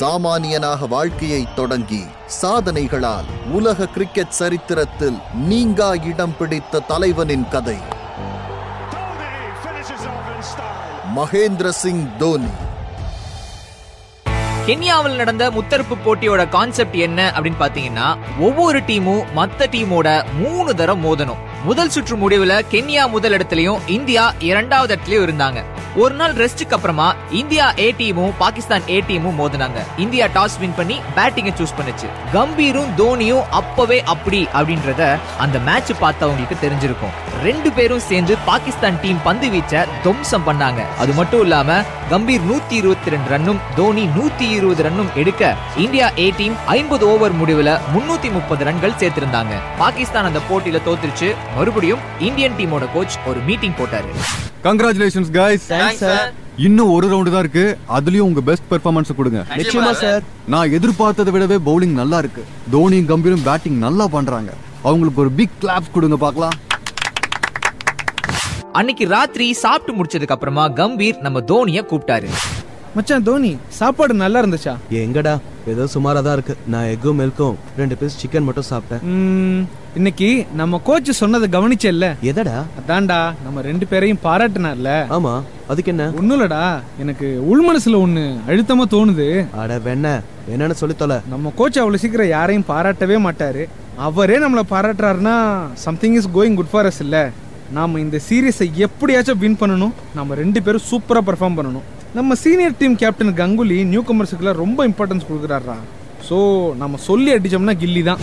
சாமானியனாக வாழ்க்கையை தொடங்கி சாதனைகளால் உலக கிரிக்கெட் சரித்திரத்தில் நீங்கா இடம் பிடித்த தலைவனின் கதை. மகேந்திர சிங் தோனி. கென்யாவில் நடந்த முத்தரப்பு போட்டியோட கான்செப்ட் என்ன அப்படின்னு பாத்தீங்கன்னா ஒவ்வொரு டீமும் மத்த டீமோட மூணு தரம் மோதணும். முதல் சுற்று முடிவுல கென்யா முதல் இடத்துலயும் இந்தியா இரண்டாவது இடத்துலயும் இருந்தாங்க. ஒரு நாள் ரெஸ்டுக்கு அப்புறமா இந்தியா ஏ டீமும் பாகிஸ்தான் ஏ டீமும் மோதினாங்க. இந்தியா டாஸ் வின் பண்ணி பேட்டிங்கை சூஸ் பண்ணுச்சு. கம்பீரும் தோனியும் அப்பவே அப்படி அப்படின்றத அந்த மேட்ச் பார்த்தவங்களுக்கு தெரிஞ்சிருக்கும். ரெண்டு பேரும் சேர்ந்து பாகிஸ்தான் டீம் பந்து வீச்ச துவம்சம் பண்ணாங்க. அது மட்டும் இல்லாம கம்பீர் நூத்தி இருபத்தி ரெண்டு ரன்னும் தோனி நூத்தி இருபது ரன்னும் எடுக்க இந்தியா ஏ டீம் ஐம்பது ஓவர் முடிவுல முன்னூத்தி முப்பது ரன்கள் சேர்த்திருந்தாங்க. பாகிஸ்தான் அந்த போட்டியில தோத்துருச்சு. மறுபடியும் இந்தியன் டீமோட கோச் ஒரு மீட்டிங் போட்டாரு. கங்க்ராச்சுலேஷன்ஸ் கைஸ் இன்னும் ஒரு ரவுண்டு தான் இருக்கு. அதுலயும் உங்க பெஸ்ட் பெர்ஃபார்மன்ஸ் கொடுங்க. நிச்சயமா சார் நான் எதிர்பார்த்ததை விடவே பவுலிங் நல்லா இருக்கு. தோனியும் கம்பீரும் பேட்டிங் நல்லா பண்றாங்க. அவங்களுக்கு ஒரு பிக் கிளாப்ஸ் கொடுங்க பார்க்கலாம். அன்னைக்கு ராத்திரி சாப்பிட்டு முடிச்சதுக்கு அப்புறமா கம்பீர் நம்ம தோனிய கூப்பிட்டாரு. மச்சான் தோனி சாப்பாடு நல்லா இருந்துச்சா? எங்கடா? ஏதோ சுமாரா தான் இருக்கு. நான் எக்கும் மில்க்கும் ரெண்டு பீஸ் சிக்கன் மட்டும் சாப்பிட்டேன். இன்னைக்கு நம்ம கோச் சொன்னதை கவனிச்சல்ல? எதடா? அதான்டா நம்ம ரெண்டு பேரையும் பாராட்டினார்ல? ஆமா அதுக்கு என்ன? ஒண்ணும் இல்லடா எனக்கு உள் மனசுல ஒண்ணு அழுத்தமா தோணுது. அட வெண்ண என்னன்னு சொல்லி தொலை. நம்ம கோச் அவ்வளவு சீக்கிரம் யாரையும் பாராட்டவே மாட்டாரு. அவரே நம்மளை பாராட்டுறாருன்னா something is going good for us இல்ல. நாம இந்த சீரியஸை எப்படியாச்சும் வின் பண்ணணும். நம்ம ரெண்டு பேரும் சூப்பரா பெர்ஃபார்ம் பண்ணணும். நம்ம senior team captain Ganguly new கமர்ஸுக்குலாம் ரொம்ப இம்பார்ட்டன்ஸ் கொடுக்குறாரா ஸோ நம்ம சொல்லி அடிச்சோம்னா கில்லி தான்.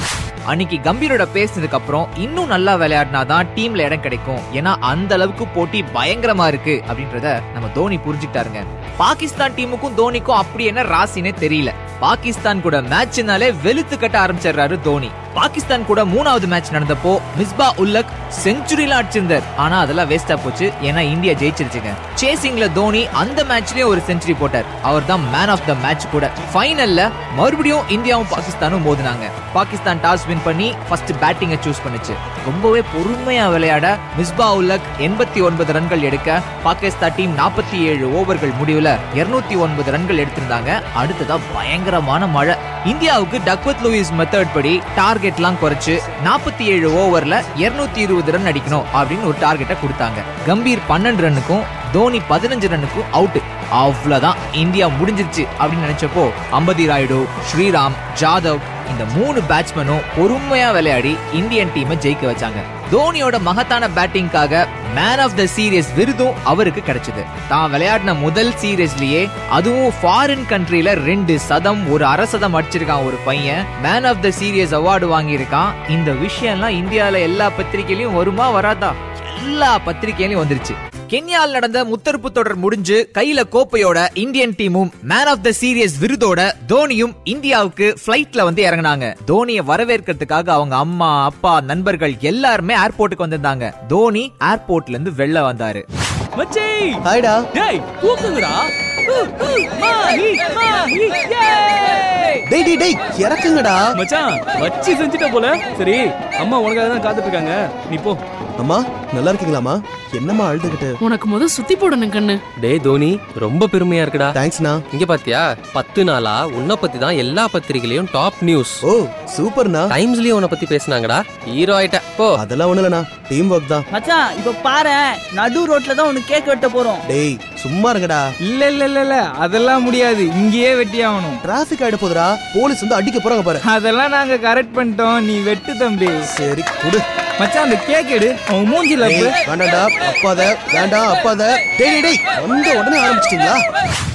அன்னைக்கு கம்பீரோட பேசினதுக்கு அப்புறம் இன்னும் நல்லா விளையாடினாதான் டீம்ல இடம் கிடைக்கும். ஏன்னா அந்த அளவுக்கு போட்டி பயங்கரமா இருக்கு அப்படின்றத நம்ம தோனி புரிஞ்சுக்கிட்டாருங்க. பாகிஸ்தான் டீமுக்கும் தோனிக்கும் அப்படி என்ன ராசினே தெரியல. பாகிஸ்தான் கூட மேட்ச்னாலே வெளுத்து கட்ட ஆரம்பிச்சிடுறாரு தோனி. பாகிஸ்தான் கூட மூணாவது மேட்ச் நடந்தப்போ மிஸ்பா உல்லக் செஞ்சுரிலாம் அடிச்சிருந்தார். ஆனா அதெல்லாம் வேஸ்டா போச்சு. ஏன்னா இந்தியா ஜெயிச்சிருச்சுங்க. சேசிங்ல தோனி அந்த மேட்ச்லயும் ஒரு செஞ்சுரி போட்டார். அவர் தான் மேன் ஆஃப் த மேட்ச் கூட. ஃபைனல்ல மறுபடியும் இந்தியாவும் பாகிஸ்தானும் மோதினாங்க. பாகிஸ்தான் டாஸ் வின் பண்ணி ஃபர்ஸ்ட் பேட்டிங்கை சூஸ் பண்ணுச்சு. ரொம்பவே பொறுமையா விளையாட மிஸ்பா உல்லக் எண்பத்தி ஒன்பது ரன்கள் எடுக்க பாகிஸ்தான் டீம் நாற்பத்தி ஏழு ஓவர்கள் முடிவுல இருநூத்தி ஒன்பது ரன்கள் எடுத்திருந்தாங்க. அடுத்ததா பயங்கரமான மழை. இந்தியாவுக்கு டக்வத் லூயிஸ் மெத்தட் படி டார்கெட் டார்கெட்லாம் குறைச்சு நாற்பத்தி ஏழு ஓவரில் இருநூத்தி இருபது ரன் அடிக்கணும் அப்படின்னு ஒரு டார்கெட்டை கொடுத்தாங்க. கம்பீர் பன்னெண்டு ரன்னுக்கும் தோனி பதினஞ்சு ரன்னுக்கும் அவுட்டு அவ்வளோதான் இந்தியா முடிஞ்சிருச்சு அப்படின்னு நினைச்சப்போ அம்பதி ராயுடு ஸ்ரீராம் ஜாதவ் இந்த மூணு பேட்ஸ்மேனும் பொறுமையா விளையாடி இந்தியன் டீமை ஜெயிக்க வச்சாங்க. தோனியோட மகத்தான பேட்டிங்காக மேன் ஆஃப் த சீரியஸ் விருதும் அவருக்கு கிடைச்சது. தான் விளையாடின முதல் சீரியஸ்லயே அதுவும் ஃபாரின் கண்ட்ரில ரெண்டு சதம் ஒரு அரசதம் அடிச்சிருக்கான் ஒரு பையன். Man of the series award வாங்கியிருக்கான். இந்த விஷயம்லாம் இந்தியாவில் எல்லா பத்திரிகையிலயும் வருமா வராதா? எல்லா பத்திரிகையிலயும் வந்துருச்சு. கென்யாவில் நடந்த முத்தரப்பு தொடர் முடிஞ்சு கையில கோப்பையோட இந்தியன் டீமும் மேன் ஆஃப் த சீரியஸ் விருதோட தோனியும் இந்தியாவுக்கு ஃபிளைட்ல வந்து இறங்குனாங்க. தோனியை வரவேற்கிறதுக்காக அவங்க அம்மா அப்பா நண்பர்கள் எல்லாருமே ஏர்போர்ட்டுக்கு வந்திருந்தாங்க. தோனி ஏர்போர்ட்ல இருந்து வெளில வந்தாரு. மச்சி! ஹாய்டா. டேய் தூக்குங்கடா. மாஹி மாஹி டேய் டேய் டேய் இறக்குங்கடா. மச்சான் வச்சு செஞ்சுட்ட போல. சரி அம்மா உனக்காக தான் காத்துட்டு இருக்காங்க. நீ போ. அம்மா நல்லா இருக்கீங்களாம்மா? என்னம்மா அழுதுகிட்டு? உனக்கு முத சுத்தி போடணும் கண்ணு. டேய் தோனி ரொம்ப பெருமையா இருக்குடா. தேங்க்ஸ்ண்ணா இங்க பாத்தியா? பத்து நாளா உன்னை பத்தி தான் எல்லா பத்திரிகையிலயும் டாப் நியூஸ் ஓ சூப்பர்ண்ணா. டைம்ஸ்லயும் உன்னை பத்தி பேசுனாங்கடா. ஹீரோ ஆயிட்ட. போ. அதெல்லாம் ஒண்ணு இல்லண்ணா டீம் ஒர்க் தான். மச்சான் இப்ப பாரு நடு ரோட்ல தான் உனக்கு கேக் வெட்ட போறோம். டேய் சும்மா இருங்கடா. இல்ல இல்ல இல்ல இல்ல. அதெல்லாம் முடியாது. இங்கேயே வெட்டி ஆகணும். டிராபிக் ஆயிட போதுடா போலீஸ் வந்து அடிக்க போறாங்க பாரு. அதெல்லாம் நாங்க கரெக்ட் பண்ணிட்டோம். நீ வெட்டு தம்பி. சரி குடு. மச்சான் அந்த கேக் எடு. அவன் மூஞ்சில வேண்டாம்டா. அப்பாத வேண்டாம் அப்பாத. டேய் டேய், டேய் வந்த உடனே ஆரம்பிச்சிட்டீங்களா?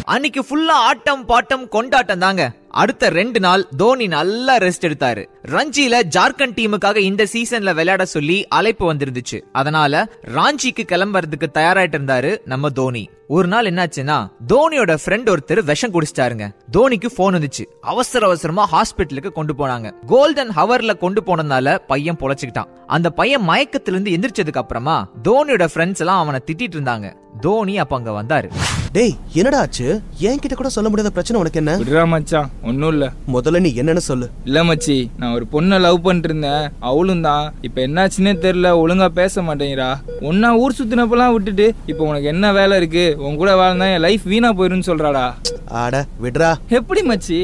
அன்னைக்கு ஃபுல்லா ஆட்டம் பாட்டம் கொண்டாட்டம் தாங்க. அடுத்த ரெண்டு நாள் தோனி நல்லா ரெஸ்ட் எடுத்தாரு. ரஞ்சில ஜார்க்கண்ட் டீமுக்காக இந்த சீசன்ல விளையாட சொல்லி அழைப்பு வந்திருந்துச்சு. அதனால ராஞ்சிக்கு கிளம்புறதுக்கு தயாராயிட்டு இருந்தாரு நம்ம தோனி. ஒரு நாள் என்னாச்சுன்னா தோனியோட ஃப்ரெண்ட் ஒருத்தர் விஷம் குடிச்சிட்டாருங்க. தோனிக்கு போன் வந்துச்சு. அவசர அவசரமா ஹாஸ்பிட்டலுக்கு கொண்டு போனாங்க. கோல்டன் ஹவர்ல கொண்டு போனதுனால பையன் பொழைச்சுக்கிட்டான். அந்த பையன் மயக்கத்துல இருந்து எந்திரிச்சதுக்கு அப்புறமா தோனியோட ஃப்ரெண்ட்ஸ் எல்லாம் அவனை திட்டிட்டு இருந்தாங்க. தோனி அப்ப அங்க வந்தாரு. டேய் என்னடா ஆச்சு? என்கிட்ட கூட சொல்ல முடியாத பிரச்சனை உனக்கு என்ன? விடுறா மச்சான் ஒன்றும் இல்லை. முதல்ல நீ என்னன்னு சொல்லு. இல்லை மச்சி நான் ஒரு பொண்ணை லவ் பண்ணிட்டு இருந்தேன் அவளும் தான். இப்போ என்னாச்சுன்னே தெரில ஒழுங்கா பேச மாட்டேங்கிறா. ஒன்னா ஊர் சுத்தினப்பெல்லாம் விட்டுட்டு இப்போ உனக்கு என்ன வேலை இருக்கு? உன் கூட வாழ்ந்தா என் லைஃப் வீணா போயிருன்னு சொல்றாடா. அட விடுறா. எப்படி மச்சி?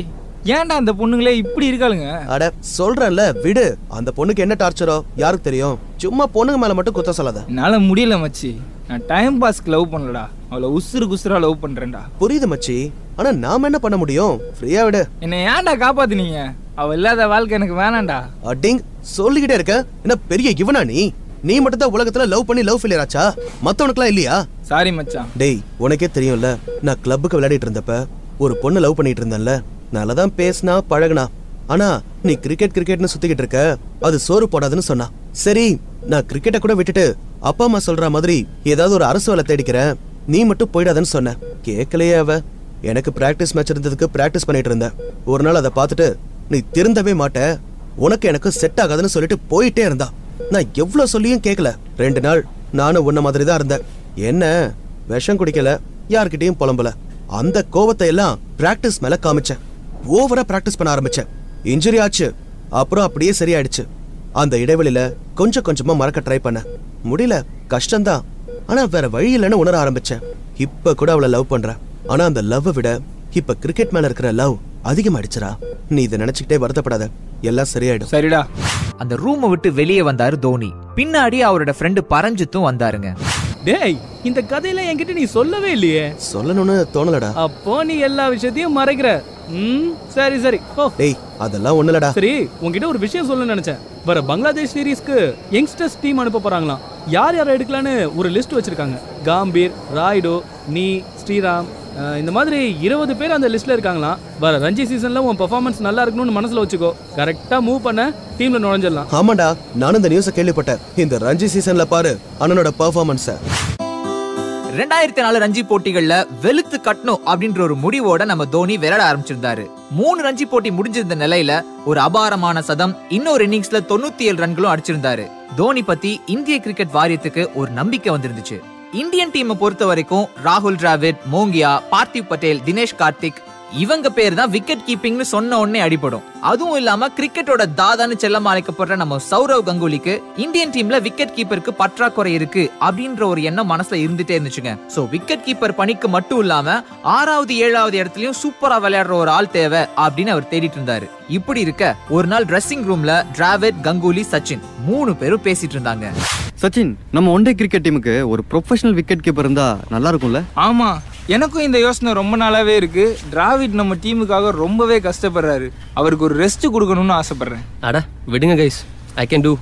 ஏன்டா அந்த பொண்ணுங்களே இப்படி இருக்காளுங்க? அட சொல்றேன்ல விடு. அந்த பொண்ணுக்கு என்ன டார்ச்சரோ யாருக்கு தெரியும்? சும்மா பொண்ணுங்க மேல மட்டும் குத்த சொல்லாத. என்னால முடியல மச்சி. நான் டைம் பாஸ்க்கு லவ் பண்ணலடா. அவளை உசுறு குசுரா லவ் பண்றேன்டா. புரியுது மச்சி. ஆனா நாம என்ன பண்ண முடியும்? ஃப்ரீயா விடு. என்னை ஏன்டா காப்பாத்துனீங்க? அவ இல்லாத வாழ்க்கை எனக்கு வேணாம்டா. அடிங் சொல்லிக்கிட்டே இருக்க. என்ன பெரிய இவனா நீ? நீ மட்டும் தான் உலகத்துல லவ் பண்ணி லவ் ஃபெயிலியர் ஆச்சா? மத்தவனுக்குலாம் இல்லையா? சாரி மச்சான். டேய் உனக்கே தெரியும்ல. நான் கிளப்புக்கு விளையாடிட்டு இருந்தப்ப ஒரு பொண்ணு லவ் பண்ணிட்டு இருந்தேன்ல. நல்லா தான் பேசினா பழகுனா. ஆனா நீ கிரிக்கெட் கிரிக்கெட்னு சுத்திக்கிட்டு இருக்க. அது சோறு போடாதுன்னு சொன்னா. சரி நான் கிரிக்கெட்டை கூட விட்டுட்டு அப்பா அம்மா சொல்ற மாதிரி ஏதாவது ஒரு அரசு வேலை தேடிக்கிறேன். நீ மட்டும் போயிடாதன்னு சொன்ன. கேட்கலையே அவ. எனக்கு பிராக்டிஸ் மேட்ச் இருந்ததுக்கு பிராக்டிஸ் பண்ணிட்டு இருந்தேன். ஒரு நாள் அதை பார்த்துட்டு நீ திருந்தவே மாட்ட. உனக்கு எனக்கு செட் ஆகாதுன்னு சொல்லிட்டு போயிட்டே இருந்தா. நான் எவ்வளவு சொல்லியும் கேட்கல. ரெண்டு நாள் நானும் உன்ன மாதிரி தான் இருந்தேன். என்ன? விஷம் குடிக்கல. யார்கிட்டயும் புலம்பல. அந்த கோபத்தை எல்லாம் பிராக்டிஸ் மேல காமிச்சேன். ஓவரா பிராக்டிஸ் பண்ண ஆரம்பிச்சேன். இன்ஜுரி ஆச்சு. அப்புறம் அப்படியே சரியாயிடுச்சு. அந்த இடைவெளியில கொஞ்சம் கொஞ்சமா மறக்க ட்ரை பண்ணேன். முடியல கஷ்டம்தான். ஆனா வேற வழி இல்லைன்னு உணர ஆரம்பிச்சேன். இப்ப கூட அவளை லவ் பண்றேன் ஆனா அந்த லவ் விட இப்ப கிரிக்கெட் மேல இருக்கிற லவ் அதிகமாயிடுச்சுடா. நீ இதை நினைச்சுக்கிட்டே வருத்தப்படாத. எல்லாம் சரியாயிடும். சரிடா. அந்த ரூமை விட்டு வெளியே வந்தாரு தோனி. பின்னாடி அவரோட ஃப்ரெண்டு பரஞ்சித்தும் வந்தாருங்க. டேய் இந்த கதையில என்கிட்ட நீ சொல்லவே இல்லையே. சொல்லணும்னு தோணலடா. அப்போ நீ எல்லா விஷயத்தையும் மறைக்கிற. ம் சரி சரி. ஓ டேய் அதெல்லாம் ஒண்ணுலடா சரி உன்கிட்ட ஒரு விஷயம் சொல்லணும்னு நினைச்சேன். வர பங்களாதேஷ் சீரீஸ்க்கு யங்ஸ்டர்ஸ் டீம் அனுப்ப போறாங்களாம். யார் யாரை எடுக்கலான்னு ஒரு லிஸ்ட் வச்சிருக்காங்க. காம்பீர் ராய்டு நீ ஸ்ரீராம் இந்த மாதிரி இருபது பேர் அந்த லிஸ்ட்ல இருக்காங்களாம். வர ரஞ்சி சீசன்ல உன் பெர்ஃபார்மன்ஸ் நல்லா இருக்கணும்னு மனசுல வச்சுக்கோ. கரெக்டா மூவ் பண்ண டீம்ல நுழைஞ்சிடலாம். ஆமாண்டா நானும் இந்த நியூஸை கேள்விப்பட்டேன். இந்த ரஞ்சி சீசன்ல பாரு அண்ணனோட பெர்ஃபார்மன்ஸ ரெண்டாயிரத்தி நாலு ரஞ்சி போட்டிகள்ல வெளுத்து கட்டணும் அப்படின்ற ஒரு முடிவோட நம்ம தோனி விளையாட ஆரம்பிச்சிருந்தாரு. மூணு ரஞ்சி போட்டி முடிஞ்சிருந்த நிலையில ஒரு அபாரமான சதம் இன்னொரு இன்னிங்ஸ்ல தொண்ணூத்தி ஏழு ரன்களும் அடிச்சிருந்தாரு. தோனி பத்தி இந்திய கிரிக்கெட் வாரியத்துக்கு ஒரு நம்பிக்கை வந்திருந்துச்சு. இந்தியன் டீமை பொறுத்த வரைக்கும் ராகுல் டிராவிட் மோங்கியா பார்த்திவ் பட்டேல் தினேஷ் கார்த்திக் இவங்க பேர் தான் விக்கெட் கீப்பிங்னு சொன்ன உடனே அடிபடும். அதுவும் இல்லாம கிரிக்கெட்டோட தாதான்னு செல்லமா அழைக்கப்படுற நம்ம சௌரவ் கங்குலிக்கு இந்தியன் டீம்ல விக்கெட் கீப்பருக்கு பற்றாக்குறை இருக்கு அப்படின்ற ஒரு எண்ணம் மனசுல இருந்துட்டே இருந்துச்சுங்க. சோ விக்கெட் கீப்பர் பணிக்கு மட்டும் இல்லாம ஆறாவது ஏழாவது இடத்துலயும் சூப்பரா விளையாடுற ஒரு ஆள் தேவை அப்படின்னு அவர் தேடிட்டு இருந்தாரு. இப்படி இருக்க ஒரு நாள் ட்ரெஸ்ஸிங் ரூம்ல டிராவிட் கங்குலி சச்சின் மூணு பேரும் பேசிட்டு இருந்தாங்க. சச்சின் நம்ம ஒன் டே கிரிக்கெட் டீமுக்கு ஒரு ப்ரொஃபஷனல் விக்கெட் கீப்பர் இருந்தா நல்லா இருக்கும்ல ஆமா எனக்கும் இந்த யோசனை ரொம்ப நாளாவே இருக்கு. டிராவிட் நம்ம டீமுக்காக ரொம்பவே கஷ்டப்படுறாரு. அவருக்கு ஒரு ரெஸ்ட் கொடுக்கணும்னு ஆசைப்படுறேன். அட விடுங்க guys I can do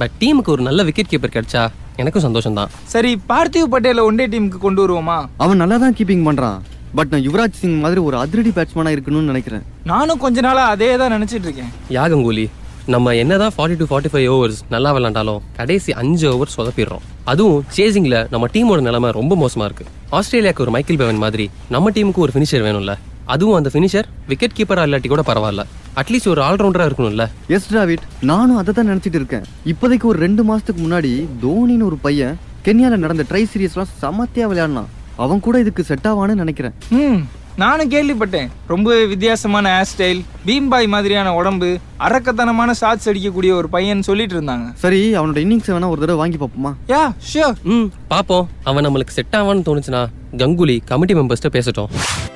but டீமுக்கு ஒரு நல்ல விக்கெட் கீப்பர் கிடைச்சா எனக்கும் சந்தோஷம் தான் சரி பார்த்திவ் பட்டேலை ஒன் டே டீமுக்கு கொண்டு வருவோமா? அவன் நல்லா தான் கீப்பிங் பண்றான். பட் நான் யுவராஜ் சிங் மாதிரி ஒரு அதிரடி பேட்ஸ்மேனா இருக்கணும்னு நினைக்கிறேன். நானும் கொஞ்ச நாளா அதே தான் நினைச்சிட்டு இருக்கேன். யா கங்குலி நம்ம என்னதான் forty to forty five overs நல்லா விளாண்டாலும் கடைசி அஞ்சு ஓவர் சொதப்பிடுறோம். அதுவும் சேசிங்ல நம்ம டீமோட நிலைமை ரொம்ப மோசமா இருக்கு. ஆஸ்திரேலியாவுக்கு ஒரு மைக்கேல் பெவன் மாதிரி நம்ம டீமுக்கு ஒரு ஃபினிஷர் வேணும்ல. அதுவும் அந்த ஃபினிஷர் விக்கெட் கீப்பரா இல்லாட்டி கூட பரவாயில்ல. அட்லீஸ்ட் ஒரு ஆல்ரவுண்டரா இருக்கணும்ல. எஸ் டிராவிட் நானும் அதை தான் நினைச்சிட்டு இருக்கேன். இப்போதைக்கு ஒரு ரெண்டு மாசத்துக்கு முன்னாடி தோனின்னு ஒரு பையன் கென்யால நடந்த ட்ரை சீரியஸ்லாம் சமத்தியா விளையாடினான். அவன் கூட இதுக்கு செட் ஆவான்னு நினைக்கிறேன். ம். நானும் கேள்விப்பட்டேன். ரொம்பவே வித்தியாசமான ஹேர் ஸ்டைல் பீம்பாய் மாதிரியான உடம்பு அரக்கத்தனமான ஷாட்ஸ் அடிக்கக்கூடிய ஒரு பையன் சொல்லிட்டு இருந்தாங்க. சரி அவனோட இன்னிங்ஸ் வேணா ஒரு தடவை வாங்கி பார்ப்போமா? யா ஷியோர் ம் பாப்போம் அவன் நம்மளுக்கு செட் ஆவான்னு தோணுச்சுன்னா கங்குலி கமிட்டி மெம்பர்ஸ்ட்ட பேசட்டும்.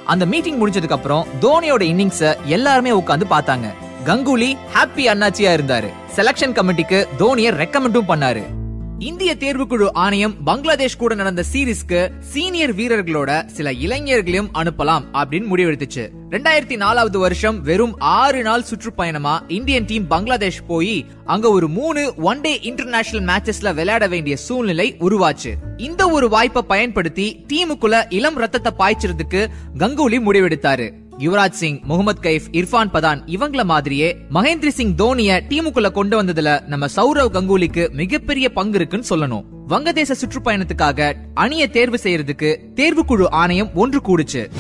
அந்த மீட்டிங் முடிஞ்சதுக்கு அப்புறம் தோனியோட இன்னிங்ஸ எல்லாருமே உட்காந்து பார்த்தாங்க. கங்குலி ஹாப்பி அண்ணாச்சியா இருந்தாரு. செலக்ஷன் கமிட்டிக்கு தோனிய ரெக்கமெண்டும் பண்ணாரு. இந்திய தேர்வுக்குழு ஆணையம் பங்களாதேஷ் கூட நடந்த சீரிஸ்க்கு சீனியர் வீரர்களோட சில இளைஞர்களையும் அனுப்பலாம் அப்படின்னு முடிவெடுத்துச்சு. ரெண்டாயிரத்தி நாலாவது வருஷம் வெறும் ஆறு நாள் சுற்றுப்பயணமா இந்தியன் டீம் பங்களாதேஷ் போய் அங்க ஒரு மூணு ஒன் டே இன்டர்நேஷனல் மேட்சஸ்ல விளையாட வேண்டிய சூழ்நிலை உருவாச்சு. இந்த ஒரு வாய்ப்பை பயன்படுத்தி டீமுக்குள்ள இளம் ரத்தத்தை பாய்ச்சறதுக்கு கங்குலி முடிவெடுத்தாரு. யுவராஜ் சிங் முகமது கைஃப் இர்ஃபான் பதான் இவங்கள மாதிரியே மகேந்திர சிங் தோனிய டீமுக்குள்ள கொண்டு வந்ததுல நம்ம சௌரவ் கங்குலிக்கு மிகப்பெரிய பங்கு இருக்குன்னு சொல்லணும். வங்கதேச சுற்றுப்பயணத்துக்காக அணியை தேர்வு செய்யறதுக்கு தேர்வுக்குழு ஆணையம் ஒன்று கூடுச்சு.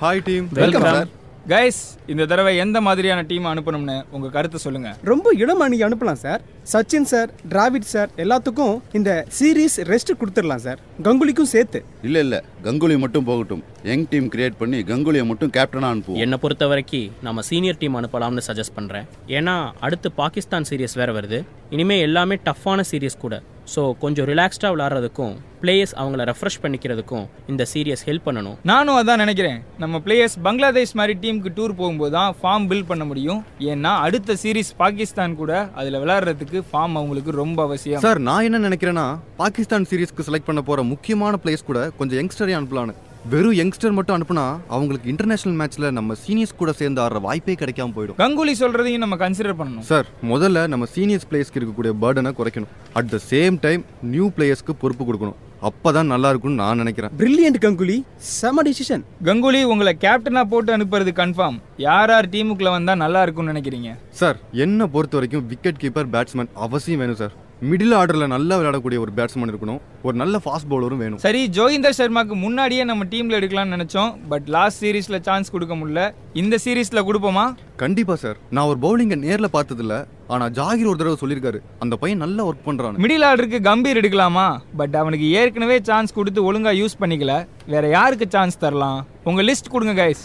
Hi team welcome sir guys இந்த தடவை எந்த மாதிரியான டீம் அனுப்பணும்னு உங்க கருத்தை சொல்லுங்க. ரொம்ப இளம் அணி அனுப்பலாம் sir Sachin sir Dravid sir எல்லாத்துக்கும் இந்த சீரீஸ் ரெஸ்ட் கொடுத்துடலாம் சார் கங்குலிக்கும் சேர்த்து. இல்ல இல்ல. கங்குலி மட்டும் போகட்டும். யங் டீம் கிரியேட் பண்ணி கங்குலியை மட்டும் கேப்டனா அனுப்புவோம். என்னை பொறுத்த வரைக்கும் நம்ம சீனியர் டீம் அனுப்பலாம்னு சஜஸ்ட் பண்ணுறேன் ஏன்னா அடுத்து பாகிஸ்தான் சீரியஸ் வேறு வருது. இனிமேல் எல்லாமே டஃப்பான சீரியஸ் கூட. ஸோ கொஞ்சம் ரிலாக்ஸ்டாக விளாட்றதுக்கும் பிளேயர்ஸ் அவங்கள ரெஃப்ரெஷ் பண்ணிக்கிறதுக்கும் இந்த சீரியஸ் ஹெல்ப் பண்ணணும். நானும் அதான் நினைக்கிறேன். நம்ம பிளேயர்ஸ் பங்களாதேஷ் மாதிரி டீமுக்கு டூர் போகும்போது தான் ஃபார்ம் பில்ட் பண்ண முடியும். ஏன்னா அடுத்த சீரிஸ் பாகிஸ்தான் கூட அதில் விளையாடுறதுக்கு ஃபார்ம் அவங்களுக்கு ரொம்ப அவசியம். சார் நான் என்ன நினைக்கிறேன்னா பாகிஸ்தான் சீரிஸ்க்கு செலக்ட் பண்ண போற முக்கியமான பிளேஸ் கூட கொஞ்சம் யங்ஸ்டரே அனுப்பலான்னு. வெறும் யங்ஸ்டர் மட்டும் அனுப்புனா அவங்களுக்கு இன்டர்நேஷனல் மேட்ச்ல நம்ம சீனியர்ஸ் கூட சேர்ந்து ஆடுற வாய்ப்பே கிடைக்காம போயிடும். கங்குலி சொல்றதையும் நம்ம கன்சிடர் பண்ணணும். சார் முதல்ல நம்ம சீனியர்ஸ் பிளேயர்ஸ்க்கு இருக்கக்கூடிய பேர்டனை குறைக்கணும். At the same time new பிளேயர்ஸ்க்கு பொறுப்பு கொடுக்கணும். அப்பதான் நல்லா இருக்கும்னு நான் நினைக்கிறேன். பிரில்லியன்ட் கங்குலி. செம டிசிஷன் கங்குலி உங்களை கேப்டனா போட்டு அனுப்புறது கன்ஃபார்ம் யார் யார் டீமுக்குள்ள வந்தா நல்லா இருக்கும்னு நினைக்கிறீங்க? சார் என்ன பொறுத்த வரைக்கும் விக்கெட் கீப்பர் பேட்ஸ்மேன் அவசியம் வேணும் சார் மிடில் ஆர்டர்ல நல்லா விளையாடக்கூடிய ஒரு பேட்ஸ்மேன் இருக்கணும். ஒரு நல்ல ஃபாஸ்ட் பவுலரும் வேணும். சரி ஜோகிந்தர் சர்மாக்கு முன்னாடியே நம்ம டீம்ல எடுக்கலாம்னு நினைச்சோம். பட் லாஸ்ட் சீரீஸ்ல சான்ஸ் கொடுக்க முடியல. இந்த சீரீஸ்ல கொடுப்போமா? கண்டிப்பா சார் நான் ஒரு பவுலிங்கை நேர்ல பார்த்ததில்ல. ஆனா ஜாகிர் ஒரு தடவை சொல்லியிருக்காரு. அந்த பையன் நல்லா ஒர்க் பண்றான். மிடில் ஆர்டருக்கு கம்பீர் எடுக்கலாமா? பட் அவனுக்கு ஏற்கனவே சான்ஸ் கொடுத்து ஒழுங்கா யூஸ் பண்ணிக்கல. வேற யாருக்கு சான்ஸ் தரலாம்? உங்க லிஸ்ட் கொடுங்க கைஸ்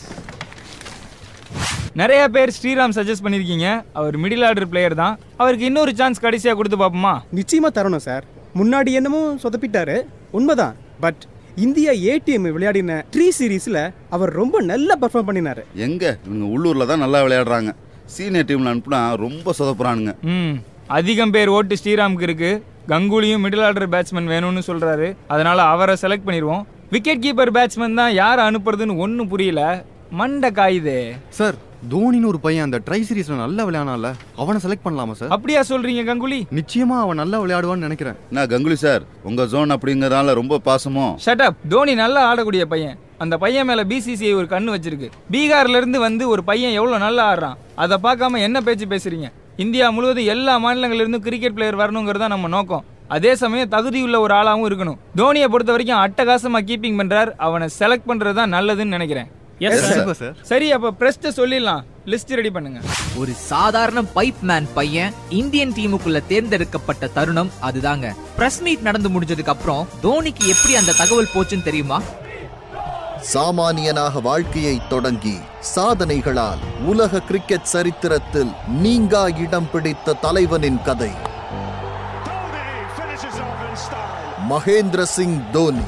நிறைய பேர் ஸ்ரீராம் சஜஸ்ட் பண்ணிருக்கீங்க அவர் மிடில் ஆர்டர் பிளேயர் தான். அவருக்கு இன்னொரு சான்ஸ் கடைசியா கொடுத்து பார்ப்போமா? நிச்சயமா தரணும் சார் முன்னாடி என்னமோ சொதப்பிட்டாரு. உண்மைதான். பட் இந்தியா ஏடிஎம் விளையாடின த்ரீ சீரீஸ்ல அவர் ரொம்ப நல்லா பெர்ஃபார்ம் பண்ணினாரு. எங்க? இவங்க உள்ளூர்ல தான் நல்லா விளையாடுறாங்க. சீனியர் டீம்ல அனுப்புனா ரொம்ப சொதப்புறானுங்க. ம். அதிகம் பேர் ஓட்டு ஸ்ரீராமுக்கு இருக்கு. கங்குலியும் மிடில் ஆர்டர் பேட்ஸ்மேன் வேணும்னு சொல்றாரு. அதனால அவரை செலக்ட் பண்ணிடுவோம். விக்கெட் கீப்பர் பேட்ஸ்மேன் தான் யார் அனுப்புறதுன்னு ஒன்றும் புரியல. மண்டை காயுதே. சார் தோனின்னு ஒரு பையன் அந்த ட்ரை சீரீஸ்ல நல்லா விளையாடனால அவனை செலக்ட் பண்ணலாமா சார் அப்படியா சொல்றீங்க கங்குலி? நிச்சயமா அவன் நல்லா விளையாடுவான்னு நினைக்கிறேன். நான் கங்குலி சார் உங்க ஜோன் அப்படிங்கறதால ரொம்ப பாசமோ? ஷட் அப் தோனி நல்லா ஆடக்கூடிய பையன். அந்த பையன் மேல பிசிசிஐ ஒரு கண்ணு வச்சிருக்கு. பீகார்ல இருந்து வந்து ஒரு பையன் எவ்வளவு நல்லா ஆடுறான்? அதை பார்க்காம என்ன பேச்சு பேசுறீங்க? இந்தியா முழுவதும் எல்லா மாநிலங்கள்ல இருந்தும் கிரிக்கெட் பிளேயர் வரணுங்கிறது தான் நம்ம நோக்கம். அதே சமயம் தகுதியுள்ள ஒரு ஆளாவும் இருக்கணும். தோனியை பொறுத்த வரைக்கும் அட்டகாசமா கீப்பிங் பண்றார். அவனை செலக்ட் பண்றது தான் நல்லதுன்னு நினைக்கிறேன். Yes, sir. சரி அப்ப பிரஸ்ட சொல்லிடலாம். லிஸ்ட் ரெடி பண்ணுங்க. ஒரு சாதாரண பைப் மேன் பையன் இந்தியன் டீமுக்குள்ள தேர்ந்தெடுக்கப்பட்ட தருணம் அதுதாங்க. பிரஸ் மீட் நடந்து முடிஞ்சதுக்கு அப்புறம் தோனிக்கு எப்படி அந்த தகவல் போச்சுன்னு தெரியுமா? சாமானியனாக வாழ்க்கையை தொடங்கி சாதனைகளால் உலக கிரிக்கெட் சரித்திரத்தில் நீங்கா இடம் பிடித்த தலைவனின் கதை. மகேந்திர சிங் தோனி.